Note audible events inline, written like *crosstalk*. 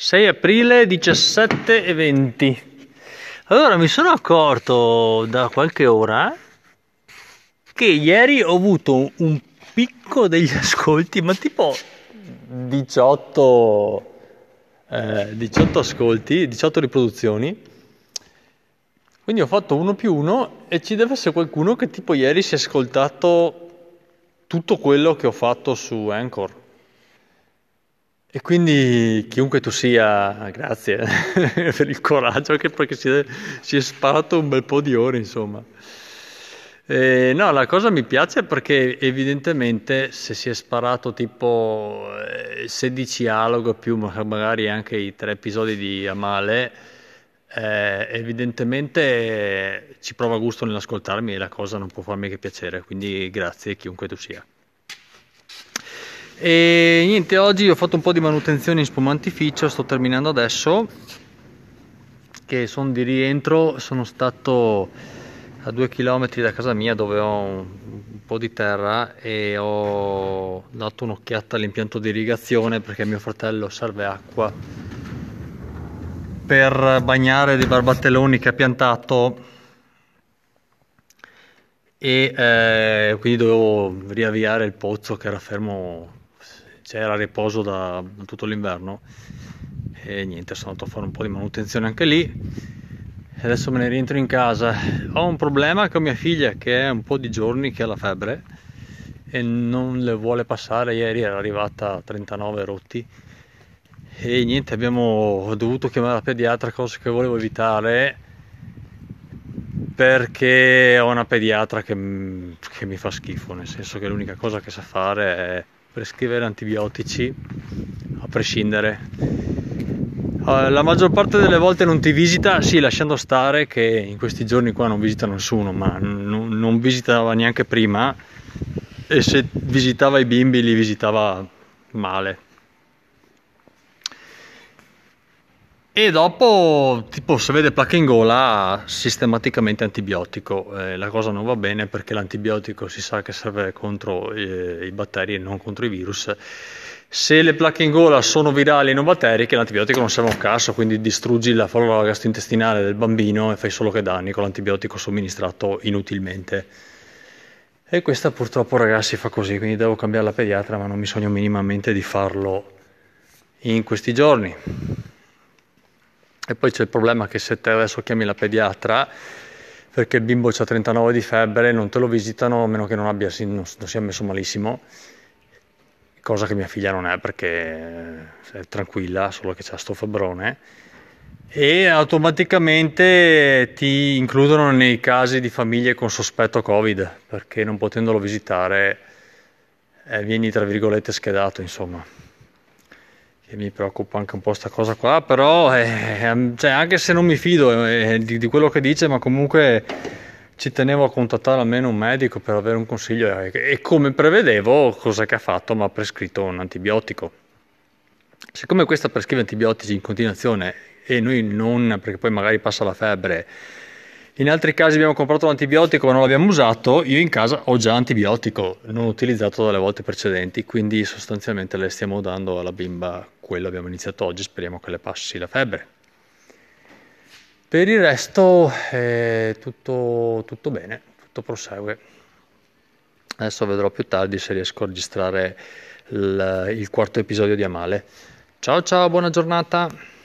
6 aprile 17 e 20. Allora mi sono accorto da qualche ora che ieri ho avuto un picco degli ascolti, ma tipo 18, eh, 18 ascolti, 18 riproduzioni. Quindi ho fatto uno più uno e ci deve essere qualcuno che tipo ieri si è ascoltato tutto quello che ho fatto su Anchor. E quindi chiunque tu sia, grazie *laughs* per il coraggio, anche perché si è, si è sparato un bel po' di ore, insomma. Eh, no, la cosa mi piace perché evidentemente se si è sparato tipo 16 eh, alog più magari anche i tre episodi di Amale, eh, evidentemente ci prova gusto nell'ascoltarmi e la cosa non può farmi che piacere, quindi grazie chiunque tu sia. E niente, oggi ho fatto un po' di manutenzione in spumantificio, sto terminando adesso, che sono di rientro, sono stato a due chilometri da casa mia dove ho un, po' di terra e ho dato un'occhiata all'impianto di irrigazione perché mio fratello serve acqua per bagnare dei barbattelloni che ha piantato. E eh, quindi dovevo riavviare il pozzo che era fermo c'era riposo da, da, tutto l'inverno e niente sono andato a fare un po' di manutenzione anche lì. E adesso me ne rientro in casa. Ho un problema con mia figlia che è un po' di giorni che ha la febbre e non le vuole passare. Ieri era arrivata a 39 rotti. E niente abbiamo dovuto chiamare la pediatra cosa che volevo evitare perché ho una pediatra che, che mi fa schifo nel senso che l'unica cosa che sa fare è prescrivere antibiotici a prescindere. Eh, la maggior parte delle volte non ti visita, sì, lasciando stare che in questi giorni qua non visita nessuno, ma non, non visitava neanche prima e se visitava i bimbi li visitava male. E dopo, tipo, se vede placca in gola, sistematicamente antibiotico. Eh, la cosa non va bene perché l'antibiotico si sa che serve contro eh, i batteri e non contro i virus. Se le placche in gola sono virali e non batteriche, l'antibiotico non serve a un cazzo, quindi distruggi la flora gastrointestinale del bambino e fai solo che danni con l'antibiotico somministrato inutilmente. E questa purtroppo ragazzi fa così, quindi devo cambiare la pediatra, ma non mi sogno minimamente di farlo in questi giorni. E poi c'è il problema che se te adesso chiami la pediatra perché il bimbo ha 39 di febbre, non te lo visitano a meno che non, abbia, non, sia messo malissimo, cosa che mia figlia non è perché è tranquilla, solo che ha sto febbrone, e automaticamente ti includono nei casi di famiglie con sospetto Covid, perché non potendolo visitare eh, vieni tra virgolette schedato, insomma che mi preoccupa anche un po' questa cosa qua, però eh, cioè, anche se non mi fido eh, di, di, quello che dice, ma comunque ci tenevo a contattare almeno un medico per avere un consiglio e, e come prevedevo, cosa che ha fatto, mi ha prescritto un antibiotico. Siccome questa prescrive antibiotici in continuazione e noi non, perché poi magari passa la febbre, in altri casi abbiamo comprato l'antibiotico ma non l'abbiamo usato, io in casa ho già antibiotico non utilizzato dalle volte precedenti, quindi sostanzialmente le stiamo dando alla bimba quello abbiamo iniziato oggi, speriamo che le passi la febbre. Per il resto è tutto, tutto bene, tutto prosegue. Adesso vedrò più tardi se riesco a registrare il, il quarto episodio di Amale. Ciao ciao, buona giornata!